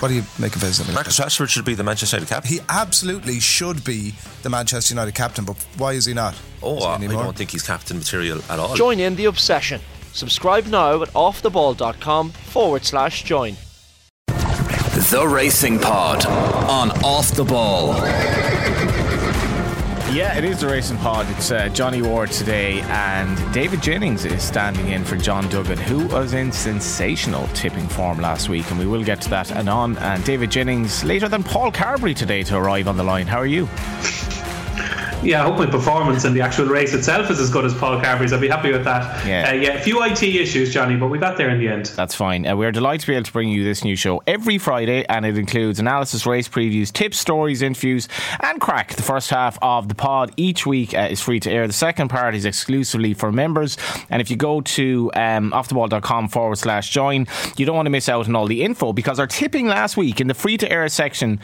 What do you make of his? Marcus Rashford should be the Manchester United captain. He absolutely should be the Manchester United captain, but why is he not? Oh, I don't think he's captain material at all. Join in the obsession. Subscribe now at offtheball.com forward slash join. The Racing Pod on Off the Ball. Yeah, it is the Racing Pod. It's uh, Johnny Ward today, and David Jennings is standing in for John Duggan, who was in sensational tipping form last week, and we will get to that and on. And David Jennings later than Paul Carberry today to arrive on the line. How are you? Yeah, I hope my performance in the actual race itself is as good as Paul Carberry's. I'd be happy with that. Yeah, uh, yeah a few IT issues, Johnny, but we got there in the end. That's fine. Uh, we're delighted to be able to bring you this new show every Friday, and it includes analysis, race previews, tips, stories, interviews, and crack. The first half of the pod each week uh, is free to air. The second part is exclusively for members. And if you go to um, offtheball.com forward slash join, you don't want to miss out on all the info because our tipping last week in the free to air section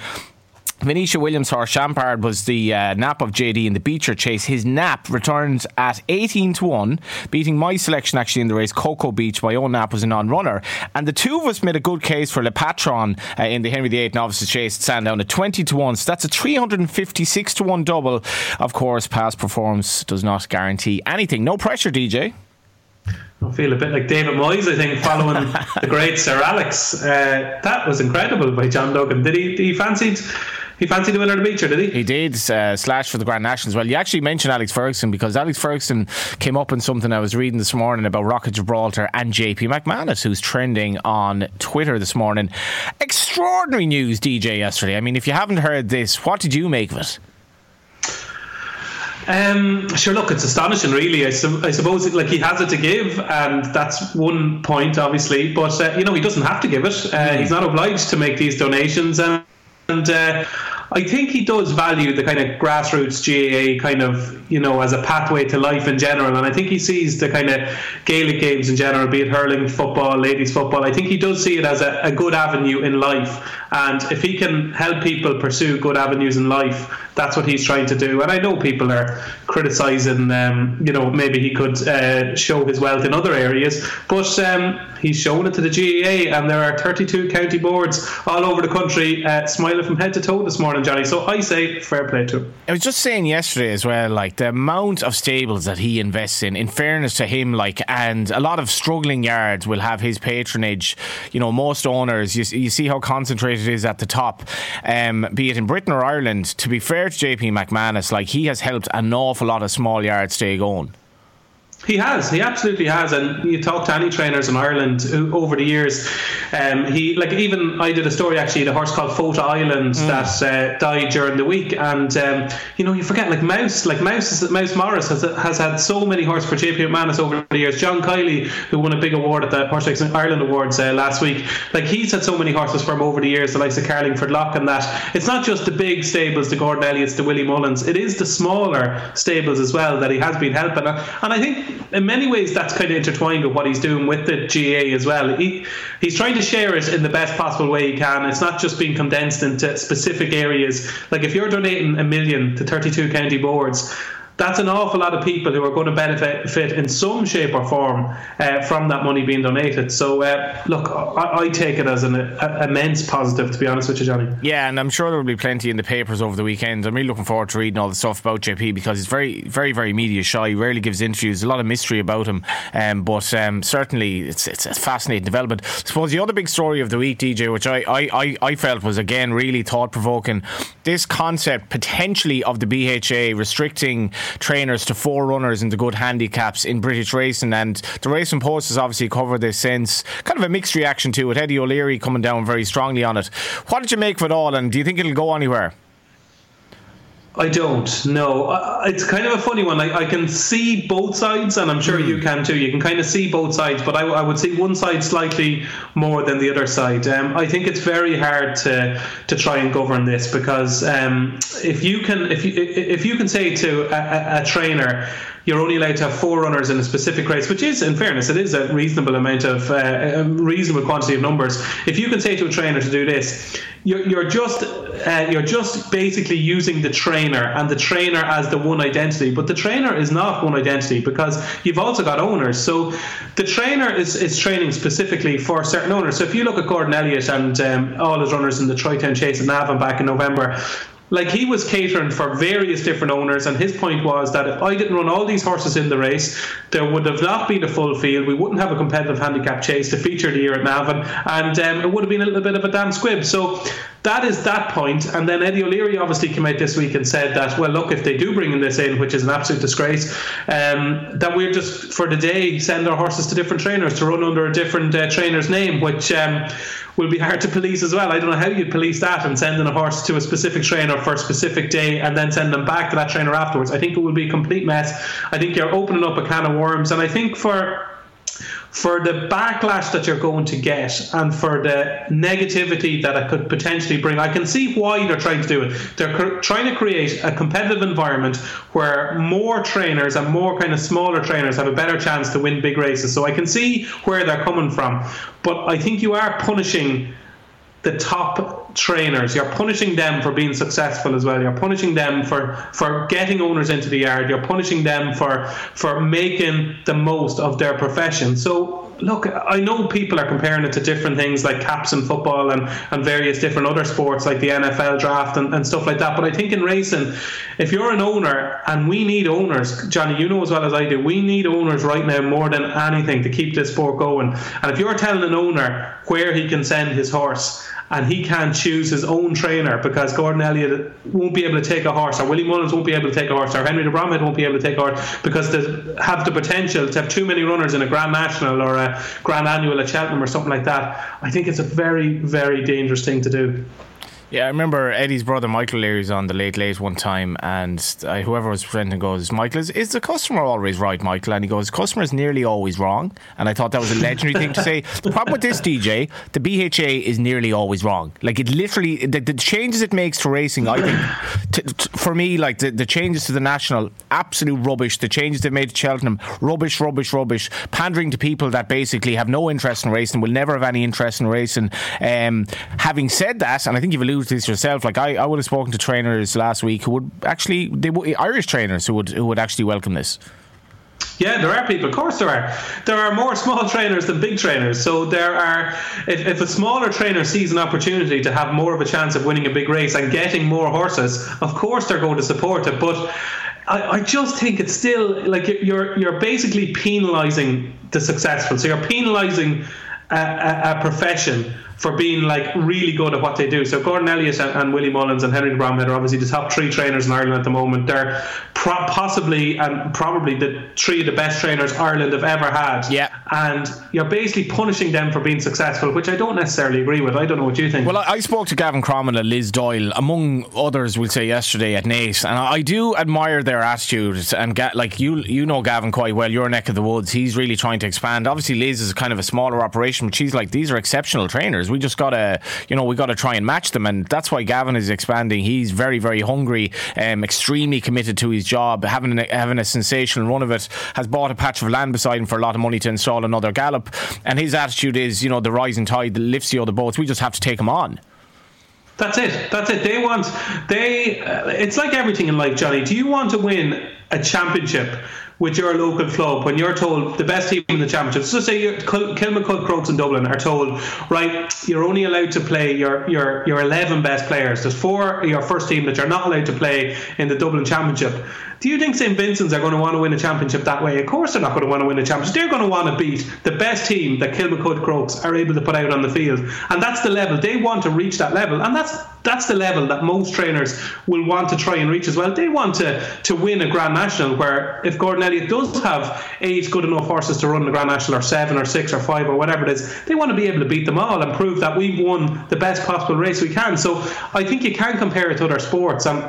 Venetia Williams horse Chambard was the uh, nap of JD in the Becher Chase. His nap returns at 18 to 1, beating my selection actually in the race, Coko Beach. My own nap was a non runner. And the two of us made a good case for Le Patron uh, in the Henry VIII Novices Chase at Sandown at 20 to 1. So that's a 356 to 1 double. Of course, past performance does not guarantee anything. No pressure, DJ. I feel a bit like David Moyes, I think, following the great Sir Alex. Uh, that was incredible by John Duggan. Did he, did he fancied he fancied the winner of the Becher, did he? He did, uh, slash for the Grand National as well. You actually mentioned Alex Ferguson because Alex Ferguson came up in something I was reading this morning about Rock of Gibraltar and JP McManus, who's trending on Twitter this morning. Extraordinary news, DJ, yesterday. I mean, if you haven't heard this, what did you make of it? Um, sure, look, it's astonishing, really. I, su- I suppose like he has it to give, and that's one point, obviously. But uh, you know, he doesn't have to give it. Uh, he's not obliged to make these donations, and and uh, I think he does value the kind of grassroots GAA kind of, you know, as a pathway to life in general. And I think he sees the kind of Gaelic games in general, be it hurling, football, ladies football. I think he does see it as a, a good avenue in life. And if he can help people pursue good avenues in life, that's what he's trying to do. And I know people are criticising, um, you know, maybe he could uh, show his wealth in other areas, but um, he's shown it to the GAA, and there are 32 county boards all over the country uh, smiling from head to toe this morning, Johnny. So I say fair play to him. I was just saying yesterday as well, like the amount of stables that he invests in, in fairness to him, like, and a lot of struggling yards will have his patronage. You know, most owners, you, you see how concentrated it is at the top, um, be it in Britain or Ireland. To be fair, to JP McManus, like he has helped an awful lot of small yards stay going. He has. He absolutely has. And you talk to any trainers in Ireland who, over the years, um, he like even I did a story actually, the horse called Fota Island mm. that uh, died during the week, and um, you know you forget like Mouse, like Mouse, Mouse Morris has has had so many horses for JP McManus over the years. John Kiely, who won a big award at the Horse Racing Ireland Awards uh, last week, like he's had so many horses for him over the years, the likes of Carlingford Lough and that. It's not just the big stables, the Gordon Elliott's, the Willie Mullins. It is the smaller stables as well that he has been helping, and I think in many ways that's kind of intertwined with what he's doing with the GA as well. He he's trying to share it in the best possible way he can. It's not just being condensed into specific areas. Like if you're donating a million to 32 county boards, that's an awful lot of people who are going to benefit in some shape or form uh, from that money being donated. So, uh, look, I, I, take it as an a, immense positive, to be honest with you, Johnny. Yeah, and I'm sure there will be plenty in the papers over the weekend. I'm really looking forward to reading all the stuff about JP because he's very, very, very media shy. He rarely gives interviews. A lot of mystery about him, um, but um, certainly it's it's a fascinating development. I suppose the other big story of the week, DJ, which I I, I, I felt was again really thought provoking, this concept potentially of the BHA restricting trainers to four runners into good handicaps in British racing. And the Racing Post has obviously covered this since. Kind of a mixed reaction to it. Eddie O'Leary coming down very strongly on it. What did you make of it all, and do you think it'll go anywhere? I don't know. It's kind of a funny one. I, I can see both sides, and I'm sure mm. you can too. You can kind of see both sides, but I, I would see one side slightly more than the other side. Um, I think it's very hard to to try and govern this because um, if you can if you if you can say to a, a, a trainer you're only allowed to have four runners in a specific race, which is, in fairness, it is a reasonable amount of uh, a reasonable quantity of numbers. If you can say to a trainer to do this, you're, you're just uh, you're just basically using the trainer and the trainer as the one identity. But the trainer is not one identity because you've also got owners. So the trainer is, is training specifically for certain owners. So if you look at Gordon Elliott and um, all his runners in the Troytown Chase at Navan back in November, like he was catering for various different owners, and his point was that if I didn't run all these horses in the race, there would have not been a full field. We wouldn't have a competitive handicap chase to feature the year at Navan, and um, it would have been a little bit of a damn squib. So that is that point. And then Eddie O'Leary obviously came out this week and said that, well, look, if they do bring in this in, which is an absolute disgrace, um, that we're just for the day send our horses to different trainers to run under a different uh, trainer's name, which. Um, will be hard to police as well. I don't know how you'd police that and sending a horse to a specific trainer for a specific day and then send them back to that trainer afterwards. I think it would be a complete mess. I think you're opening up a can of worms, and I think for for the backlash that you're going to get and for the negativity that it could potentially bring. I can see why they're trying to do it. They're trying to create a competitive environment where more trainers and more kind of smaller trainers have a better chance to win big races. So I can see where they're coming from. But I think you are punishing the top trainers. You're punishing them for being successful as well. You're punishing them for for getting owners into the yard. You're punishing them for for making the most of their profession. So look, I know people are comparing it to different things like caps in football and, and various different other sports like the NFL draft and, and stuff like that. But I think in racing, if you're an owner, and we need owners, Johnny, you know as well as I do, we need owners right now more than anything to keep this sport going. And if you're telling an owner where he can send his horse, and he can't choose his own trainer because Gordon Elliott won't be able to take a horse, or Willie Mullins won't be able to take a horse, or Henry de Bromhead won't be able to take a horse because they have the potential to have too many runners in a Grand National or a Grand Annual at Cheltenham or something like that. I think it's a very, very dangerous thing to do. Yeah, I remember Eddie's brother Michael was on the Late Late one time, and uh, whoever was presenting goes, Michael, is, is the customer always right, Michael? And he goes, customer is nearly always wrong. And I thought that was a legendary thing to say. The problem with this, DJ, the BHA is nearly always wrong. Like, it literally, the, the changes it makes to racing, I think, to, to, for me, like the, the changes to the National, absolute rubbish. The changes they've made to Cheltenham, rubbish, rubbish, rubbish. Pandering to people that basically have no interest in racing, will never have any interest in racing. Um, having said that, and I think you've alluded to this yourself. Like I, I would have spoken to trainers last week who would actually, they would, Irish trainers who would who would actually welcome this. Yeah, there are people. Of course, there are. There are more small trainers than big trainers. So there are. If, if a smaller trainer sees an opportunity to have more of a chance of winning a big race and getting more horses, of course they're going to support it. But I, I just think it's still like you're you're basically penalising the successful. So you're penalising a, a, a profession for being like really good at what they do. So Gordon Elliott and, and Willie Mullins and Henry Bromhead are obviously the top three trainers in Ireland at the moment. They're pro- possibly and probably the three of the best trainers Ireland have ever had. Yeah. And you're basically punishing them for being successful, which I don't necessarily agree with. I don't know what you think. Well, I, I spoke to Gavin Cromwell and Liz Doyle, among others, we'll say yesterday at Naas, and I do admire their attitudes. And ga- like you, you know Gavin quite well. Your neck of the woods. He's really trying to expand. Obviously, Liz is kind of a smaller operation, but she's like these are exceptional trainers. We just gotta, you know, we gotta try and match them, and that's why Gavin is expanding. He's very, very hungry, um, extremely committed to his job, having a, having a sensational run of it. Has bought a patch of land beside him for a lot of money to install another gallop, and his attitude is, you know, the rising tide lifts the other boats. We just have to take him on. That's it. That's it. They want they. Uh, it's like everything in life, Johnny. Do you want to win a championship? With your local club when you're told the best team in the championship. So say Kilmacud, Crokes, and Dublin are told, right, you're only allowed to play your your your 11 best players. There's four your first team that you're not allowed to play in the Dublin Championship. Do you think St Vincent's are going to want to win a championship that way? Of course, they're not going to want to win a championship. They're going to want to beat the best team that Kilmacud Crokes are able to put out on the field, and that's the level they want to reach. That level, and that's that's the level that most trainers will want to try and reach as well. They want to to win a Grand National, where if Gordon Elliott does have eight good enough horses to run the Grand National, or seven, or six, or five, or whatever it is, they want to be able to beat them all and prove that we've won the best possible race we can. So I think you can compare it to other sports, and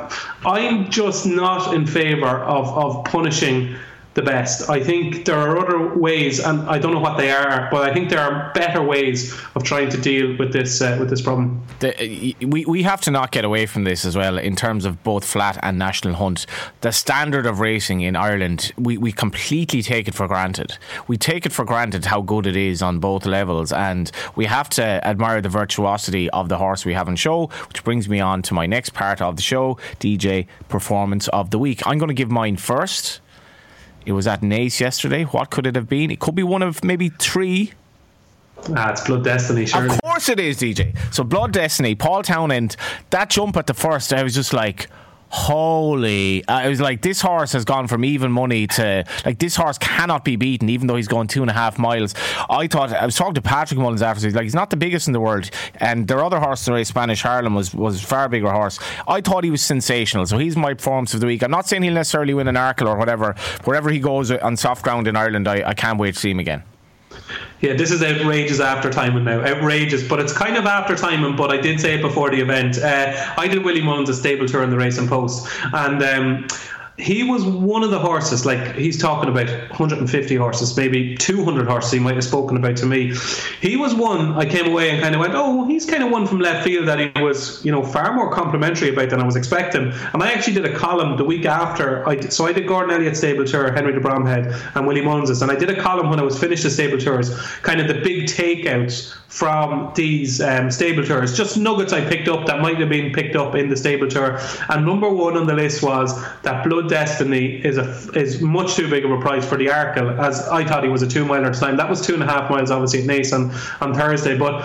I'm just not in favour of, of punishing the best. I think there are other ways, and I don't know what they are, but I think there are better ways of trying to deal with this uh, with this problem. The, we we have to not get away from this as well in terms of both flat and national hunt. The standard of racing in Ireland, we, we completely take it for granted. We take it for granted how good it is on both levels, and we have to admire the virtuosity of the horse we have on show. Which brings me on to my next part of the show, DJ performance of the week. I'm going to give mine first. It was at Naas yesterday. What could it have been? It could be one of maybe three. Ah, it's Blood Destiny, sure. Of course it is, DJ. So Blood Destiny, Paul Townend, that jump at the first, I was just like, holy uh, it was like this horse has gone from even money to like this horse cannot be beaten even though he's going two and a half miles. I thought I was talking to Patrick Mullins after he's like he's not the biggest in the world and their other horse the race Spanish Harlem was was far bigger horse. I thought he was sensational so he's my performance of the week. I'm not saying he'll necessarily win an Arkle or whatever. Wherever he goes on soft ground in Ireland I, I can't wait to see him again yeah, this is outrageous after timing now. Outrageous, but it's kind of after timing. But I did say it before the event. Uh, I did Willie Mullins a stable tour in the Racing Post, and um, he was one of the horses, like he's talking about 150 horses, maybe 200 horses he might have spoken about to me. He was one I came away and kind of went, oh, he's kind of one from left field that he was, you know, far more complimentary about than I was expecting. And I actually did a column the week after. I so I did Gordon Elliott Stable Tour, Henry de Bromhead, and Willie Mullins, and I did a column when I was finished the Stable Tours, kind of the big takeouts from these um, stable tours, just nuggets I picked up that might have been picked up in the stable tour. And number one on the list was that Blood Destiny is a is much too big of a price for the Arkle, as I thought he was a two miler time. That was two and a half miles, obviously, at on, on Thursday, but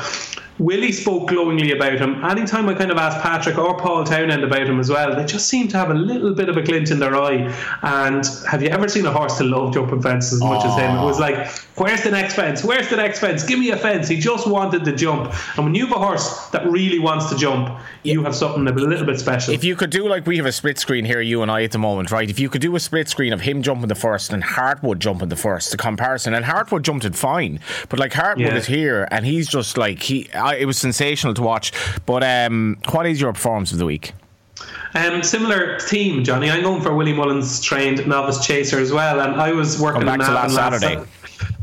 Willie spoke glowingly about him. Anytime I kind of asked Patrick or Paul Townend about him as well, they just seem to have a little bit of a glint in their eye. And have you ever seen a horse to love jumping fences as much as him? It was like, where's the next fence? Where's the next fence? Give me a fence. He just wanted to jump. And when you have a horse that really wants to jump, you have something a little bit special. If you could do like we have a split screen here, you and I at the moment, right? If you could do a split screen of him jumping the first and Heartwood jumping the first, the comparison, and Heartwood jumped it fine, but like Heartwood yeah. is here and he's just like he, I, it was sensational to watch. But um, what is your performance of the week? Um, similar theme, Johnny. I'm going for Willie Mullins trained novice chaser as well, and I was working on to last Saturday. Last,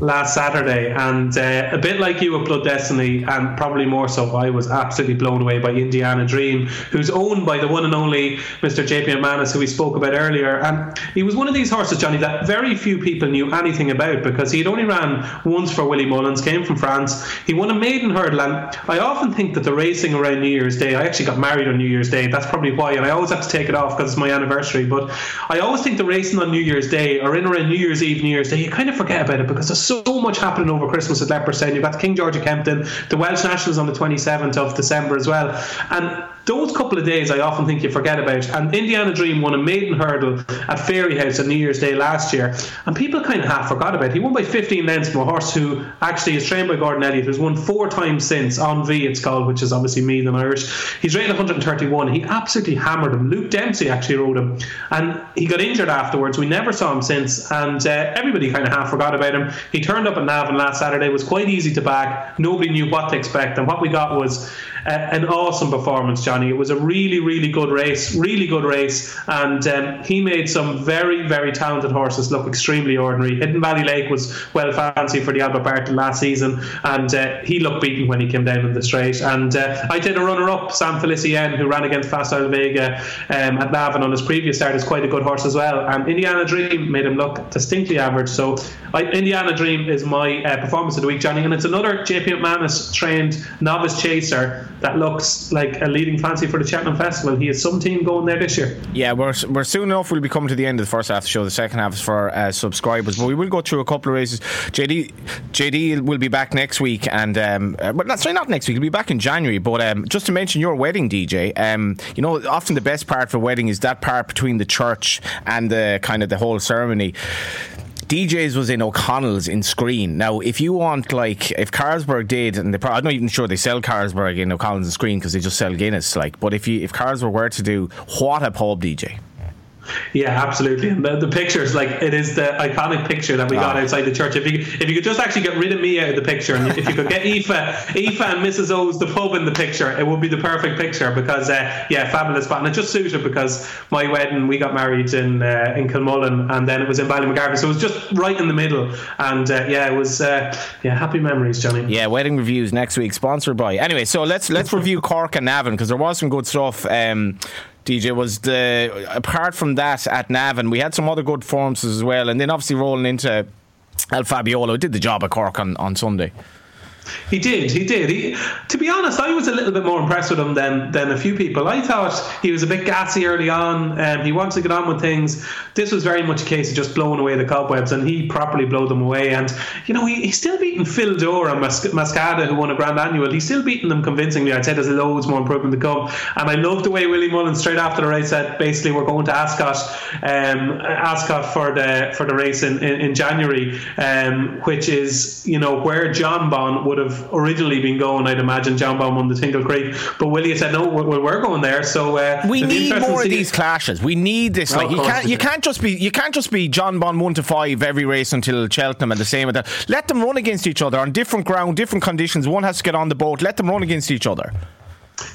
last Saturday, and uh, a bit like you with Blood Destiny, and probably more so, I was absolutely blown away by Indiana Dream, who's owned by the one and only Mr. JP McManus, who we spoke about earlier. And he was one of these horses, Johnny, that very few people knew anything about because he'd only ran once for Willie Mullins, came from France. He won a maiden hurdle, and I often think that the racing around New Year's Day, I actually got married on New Year's Day, that's probably why, and I always have to take it off because it's my anniversary. But I always think the racing on New Year's Day or in around New Year's Eve, New Year's Day, you kind of forget about it because there's so much happening over Christmas at Leopardstown. You've got King George of Kempton, the Welsh Nationals on the 27th of December as well. And those couple of days I often think you forget about. And Indiana Dream won a maiden hurdle at Fairyhouse on New Year's Day last year, and people kind of half forgot about it. He won by 15 lengths from a horse who actually is trained by Gordon Elliott, who's won four times since on V, it's called, which is obviously me and Irish. He's rated 131. He absolutely hammered him. Luke Dempsey actually rode him, and he got injured afterwards. We never saw him since, and uh, everybody kind of half forgot about him. He turned up at Navan last Saturday, was quite easy to back. Nobody knew what to expect, and what we got was uh, an awesome performance, Johnny. It was a really, really good race, really good race, and um, he made some very, very talented horses look extremely ordinary. Hidden Valley Lake was well fancy for the Albert Bartlett last season, and uh, he looked beaten when he came down in the straight. And uh, I did a runner-up, Sam Felicien, who ran against Facile Vega um, at Navan on his previous start, is quite a good horse as well. And Indiana Dream made him look distinctly average. So I, Indiana Dream is my uh, performance of the week, Johnny, and it's another JP McManus trained novice chaser that looks like a leading fancy for the Cheltenham Festival. He has some team going there this year. Yeah, we're, we're soon enough. We'll be coming to the end of the first half of the show. The second half is for uh, subscribers, but we will go through a couple of races. JD JD will be back next week, and um, uh, but not sorry, not next week. He'll be back in January. But um, just to mention your wedding, DJ. Um, you know, often the best part for a wedding is that part between the church and the kind of the whole ceremony. DJs was in O'Connell's in Skryne. Now, if you want, like, if Carlsberg did, and they, I'm not even sure they sell Carlsberg in O'Connell's in Skryne because they just sell Guinness, like, but if you if Carlsberg were to do, what a pub DJ. Yeah, absolutely. And the, the pictures, like it is the iconic picture that we got ah. outside the church. If you if you could just actually get rid of me out of the picture, and if you could get Aoife, Aoife and Mrs. O's the pub in the picture, it would be the perfect picture because uh, yeah, fabulous spot, and it just suited because my wedding we got married in uh, in Kilmullen, and then it was in Ballymagarvey, so it was just right in the middle, and uh, yeah, it was uh, yeah, happy memories, Johnny. Yeah, wedding reviews next week, sponsored by. Anyway, so let's let's review Cork and Navan because there was some good stuff. Um, DJ was the apart from that at Navan, we had some other good performances as well, and then obviously rolling into El Fabiolo did the job at Cork on, on Sunday. He did. He did. He, to be honest, I was a little bit more impressed with him than than a few people. I thought he was a bit gassy early on. Um, he wanted to get on with things. This was very much a case of just blowing away the cobwebs, and he properly blew them away. And you know, he, he's still beating Fil Dor and Mas- Maskada, who won a Grand Annual. He's still beating them convincingly. I'd say there's loads more improvement to come. And I love the way Willie Mullins straight after the race said, basically, we're going to Ascot, um, Ascot for the for the race in in, in January, um, which is you know where Jonbon would have originally been going. I'd imagine Jonbon won the Tingle Creek, but Willie said no, we're, we're going there. So uh, we need more of these clashes. We need this. Like you can't you can't just be you can't just be Jonbon one to five every race until Cheltenham and the same with that. Let them run against each other on different ground, different conditions. One has to get on the boat. Let them run against each other.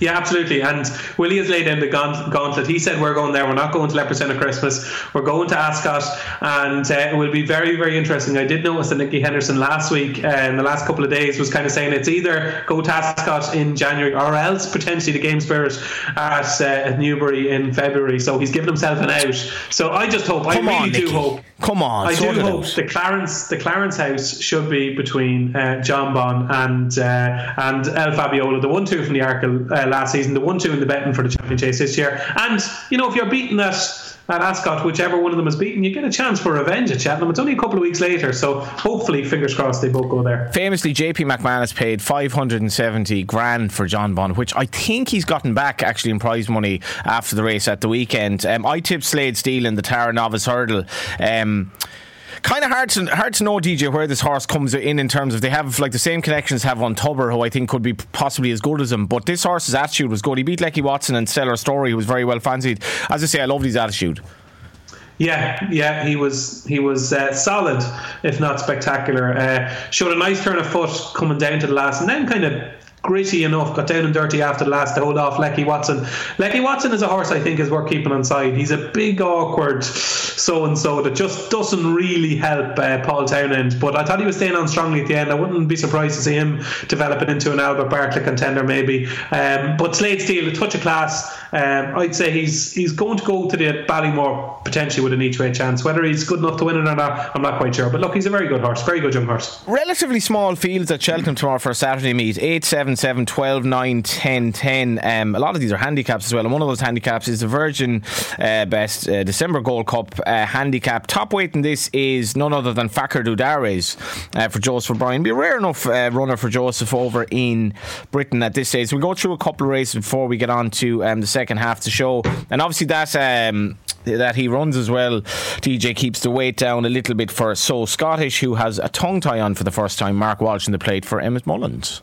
Yeah, absolutely. And Willie has laid in the gauntlet. He said, We're going there. We're not going to Leopardstown at Christmas. We're going to Ascot. And uh, it will be very, very interesting. I did notice that Nicky Henderson last week, uh, in the last couple of days, was kind of saying it's either go to Ascot in January or else potentially the Game Spirit at, uh, at Newbury in February. So he's given himself an out. So I just hope, Come I really on, do hope. Come on, I do hope the Clarence the Clarence house should be between uh, Jonbon and uh, and El Fabiolo, the one two from the Arkle uh, last season, the one two in the betting for the champion chase this year. And you know, if you're beating that at Ascot, whichever one of them is beaten, you get a chance for revenge at Cheltenham. It's only a couple of weeks later, so hopefully, fingers crossed, they both go there. Famously, JP McManus paid 570 grand for Jonbon, which I think he's gotten back actually in prize money after the race at the weekend. Um, I tipped Slade Steel in the Tara Novice Hurdle. Um, kind of hard to hard to know, DJ, where this horse comes in in terms of they have like the same connections have on Tubber, who I think could be possibly as good as him. But this horse's attitude was good. He beat Lecky Watson and Stellar Story, who was very well fancied. As I say, I love his attitude. Yeah, yeah, he was he was uh, solid, if not spectacular. Uh, showed a nice turn of foot coming down to the last, and then kind of gritty enough, got down and dirty after the last to hold off Lecky Watson. Lecky Watson is a horse I think is worth keeping on side. He's a big, awkward so and so that just doesn't really help uh, Paul Townend. But I thought he was staying on strongly at the end. I wouldn't be surprised to see him develop it into an Albert Bartlett contender maybe. Um, but Slade Steel, a touch of class. Um, I'd say he's he's going to go to the Ballymore potentially with an each way chance. Whether he's good enough to win it or not, I'm not quite sure. But look, he's a very good horse, very good young horse. Relatively small fields at Cheltenham tomorrow for a Saturday meet. 8 7 7 12 9 10 10. Um, a lot of these are handicaps as well. And one of those handicaps is the Virgin uh, Best uh, December Gold Cup uh, handicap. Top weight in this is none other than Fakir D'Oudairies uh, for Joseph O'Brien. Be a rare enough uh, runner for Joseph over in Britain at this stage. So we'll go through a couple of races before we get on to um, the second half of the show. And obviously, that. Um, that he runs as well. DJ keeps the weight down a little bit for So Scottish, who has a tongue tie on for the first time. Mark Walsh in the plate for Emmet Mullins.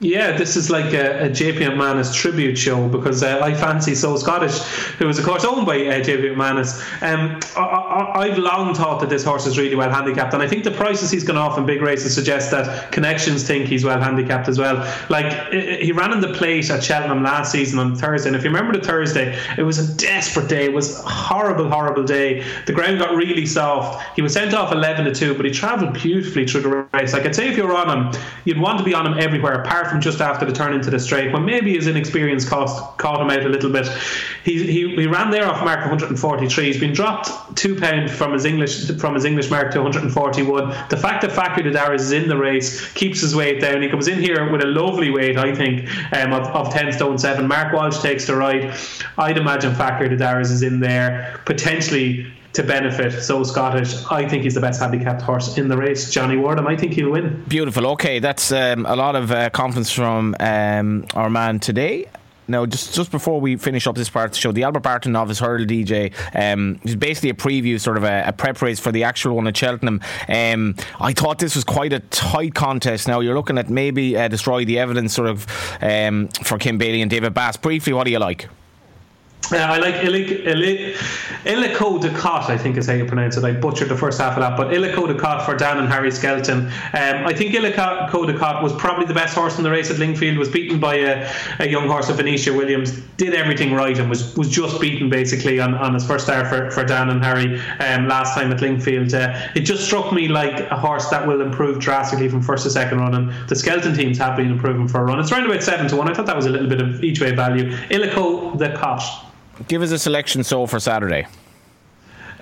Yeah, this is like a, a JP McManus tribute show because uh, I fancy So Scottish, who is of course owned by uh, JP McManus. Um, I, have long thought that this horse is really well handicapped, and I think the prices he's gone off in big races suggest that connections think he's well handicapped as well. Like he ran in the plate at Cheltenham last season on Thursday, and if you remember the Thursday, it was a desperate day. It was a horrible, horrible day. The ground got really soft. He was sent off eleven to two, but he travelled beautifully through the race. Like I'd say, if you're on him, you'd want to be on him everywhere, apart apart from just after the turn into the straight, when maybe his inexperience cost, caught him out a little bit. He, he, he ran there off mark 143. He's been dropped two pound from his English from his English mark to 141. The fact that Fakir D'Oudairies is in the race keeps his weight down. He comes in here with a lovely weight, I think, um, of, of 10 stone 7. Mark Walsh takes the ride. I'd imagine Fakir D'Oudairies is in there, potentially to benefit So Scottish. I think he's the best handicapped horse in the race. Johnny Wardham, I think he'll win. Beautiful. Okay, that's um, a lot of uh, confidence from um, our man today. Now, just just before we finish up this part of the show, the Albert Bartlett Novice Hurdle DJ um, is basically a preview, sort of a, a, prep race for the actual one at Cheltenham. Um, I thought this was quite a tight contest. Now, you're looking at maybe uh, destroy the evidence sort of um, for Kim Bailey and David Bass. Briefly, what do you like? Uh, I like Illico de Cot, I think is how you pronounce it. I butchered the first half of that, but Illico de Cot for Dan and Harry Skelton. Um, I think Illico de Cot was probably the best horse in the race at Lingfield. Was beaten by a, a young horse of Venetia Williams. Did everything right and was was just beaten basically on, on his first start for, for Dan and Harry um, last time at Lingfield. Uh, it just struck me like a horse that will improve drastically from first to second run, and the Skelton teams have been improving for a run. It's around about seven to one. I thought that was a little bit of each way value. Illico de Cot. Give us a selection so for Saturday.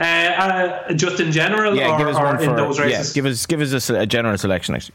Uh, uh, just in general, yeah, or, give us one for, in those races? Yeah, give us give us a, a general selection actually.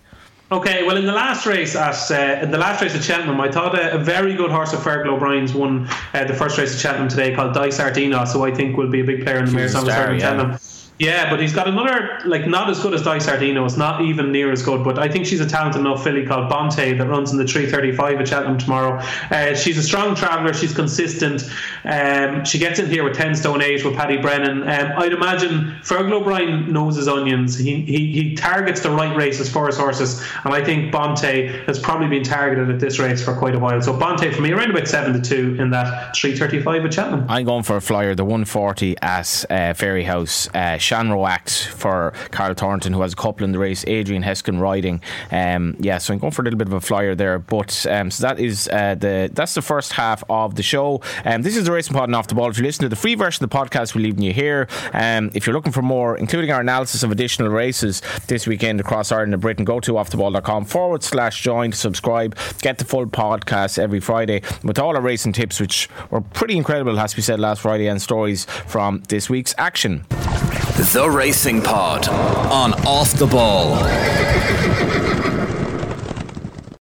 Okay, well, in the last race at uh, in the last race at Cheltenham, I thought a, a very good horse of Fergal O'Brien's won uh, the first race at Cheltenham today, called Dice Ardina, so I think will be a big player in the Mayor's Star, yeah. Yeah, but he's got another like not as good as Di Ardino. It's not even near as good, but I think she's a talented enough filly called Bonttay that runs in the 335 at Cheltenham tomorrow. Uh, she's a strong traveller. She's consistent. Um, she gets in here with 10 stone 8 with Paddy Brennan. Um, I'd imagine Fergal O'Brien knows his onions. He, he he targets the right races for his horses, and I think Bonttay has probably been targeted at this race for quite a while. So Bonttay for me around about seven to two in that 335 at Cheltenham. I'm going for a flyer, the 140 at uh, Fairyhouse. Uh, Shanro Act for Carl Thornton, who has a couple in the race. Adrian Heskin riding. Um, yeah, so I'm going for a little bit of a flyer there. But um, so that is uh, the that's the first half of the show. Um, this is the Racing Pod and Off the Ball. If you listen to the free version of the podcast, we're leaving you here. Um, if you're looking for more, including our analysis of additional races this weekend across Ireland and Britain, go to offtheball.com forward slash join, to subscribe, get the full podcast every Friday with all our racing tips, which were pretty incredible, has to be said, last Friday, and stories from this week's action. The Racing Pod on Off the Ball.